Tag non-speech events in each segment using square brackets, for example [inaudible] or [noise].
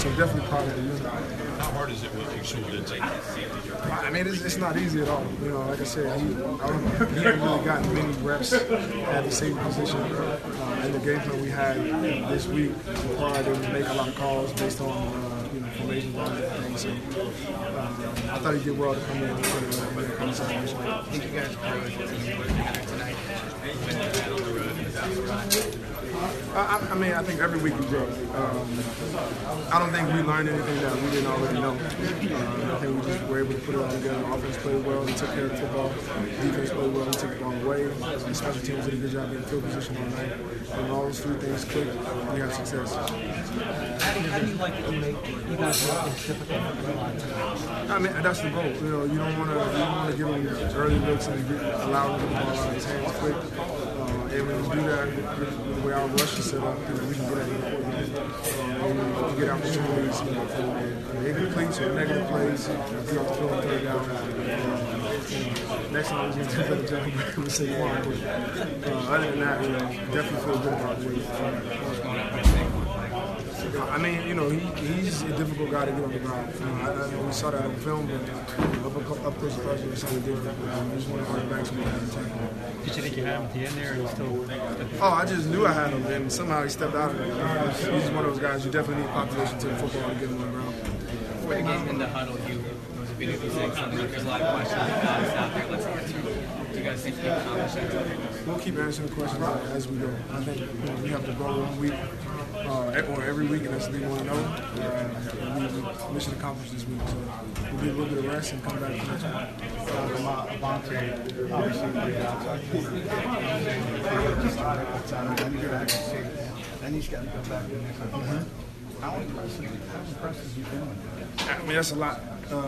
so definitely proud of the unit. How hard is it with you sort of take? I mean, it's, it's not easy at all. You know, like I said, he, I don't, he hasn't really gotten many reps at the safety position. Uh, and the game plan we had this week required him to make a lot of calls based on uh, you know formations and everything. So uh, I thought he did well to come in and put it in that kind situation. I think you guys grew as a team working together tonight. Win the battle on the road in the South I, I mean, I think every week we grow. Um, I don't think we learned anything that we didn't already know. Uh, I think we just were able to put it all together. Offense played well, we took care of the football. Defense played well, we took it the ball away. And special teams did a good job in field position all night. And all those three things clicked, we had success. How do you like to make you guys look difficult? I mean, that's the goal. You know, you don't want to you don't want to give him early looks and allow him to ball out of his hands quick. Uh, and when you do that, with the way our rush is set up, you know, we can get at him before he uh, and we can get opportunities, you know, for uh, incomplete or negative plays, get off the field third down. Uh, know, next time we're going to a better job [laughs] with Saquon. But uh, other than that, you know, definitely feel good about the uh, I mean, you know, he, he's a difficult guy to get on the ground. You know, I, I we saw that on film, but up, up close and personal, it's something different. Um, he's one of our backs we have to take. Did you think you had him at the end there, or you still? Oh, I just knew I had him, and somehow he stepped out of it. He's one of those guys you definitely need population to the football to get him on the ground. Before the game in the huddle, you there was a video of you saying something like there's a lot of questions about us out there. Let's get to do you guys think you can accomplish that today? We'll keep answering the questions as we go. I think you know, we have to grow one week uh, or every week, and that's what we want to know. Uh, and we mission accomplished this week, so we'll get a little bit of rest and come back to next one. Avonte, obviously, played outside corner. Just outside, then you back to. Then he's got to go back in there. How impressive, how impressive he been with I mean, that's a lot. Um,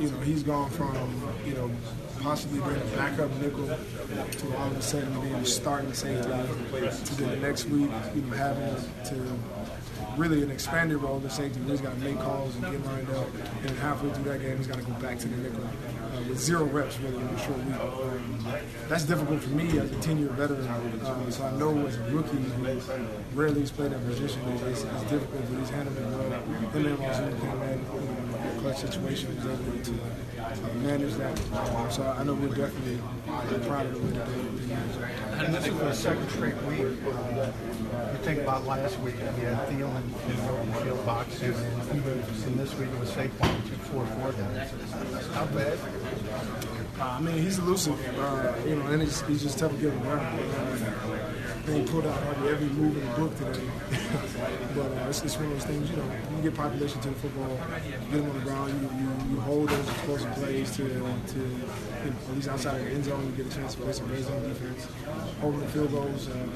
you know, he's gone from, you know, possibly being a backup nickel to all of a sudden being starting the safety to the next week, you know, having to really an expanded role in safety he's got to make calls and get lined up. And halfway through that game, he's got to go back to the nickel with zero reps really in a short week. Um, that's difficult for me as a 10-year veteran. Um, so I know as a rookie who rarely has played that position, it's, it's difficult, but he's handled it well. And then also came in, you know, clutch situation was able to uh, manage that. Um, so I know we're definitely proud of the way that they managed that. And this is the second straight week. Think about last week, you had Thielen in the field box, and, this week it was Saquon, two, four, four down. How bad? Uh, I mean, he's elusive, uh, you know, and he's, he's just tough to get around. He pulled out hardly every move in the book today. [laughs] but uh, it's, it's one of those things, you know, you get population to the football, get him on the ground, you, you, you hold explosive plays to, to you know, at least outside of the end zone, you get a chance to play some red zone defense, holding the field goals. Uh, and,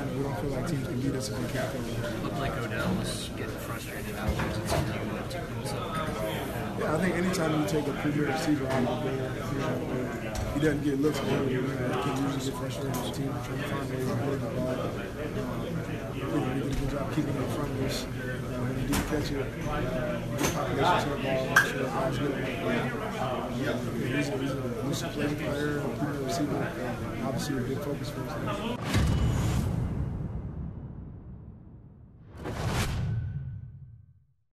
and we don't feel like teams can beat us if we can't goals. Looked like Odell was getting frustrated out there. It he went too. Yeah, I think anytime you take a premier receiver out of the game, you know, he doesn't get looks early. You know, he can usually get frustrated with the team trying to find ways to play the ball. Um, you know, a good job keeping in front of us. Uh, when he did catch it, uh, get population to the ball, ball's good. Um, yeah, he's a, player, receiver. Obviously, a big focus for us.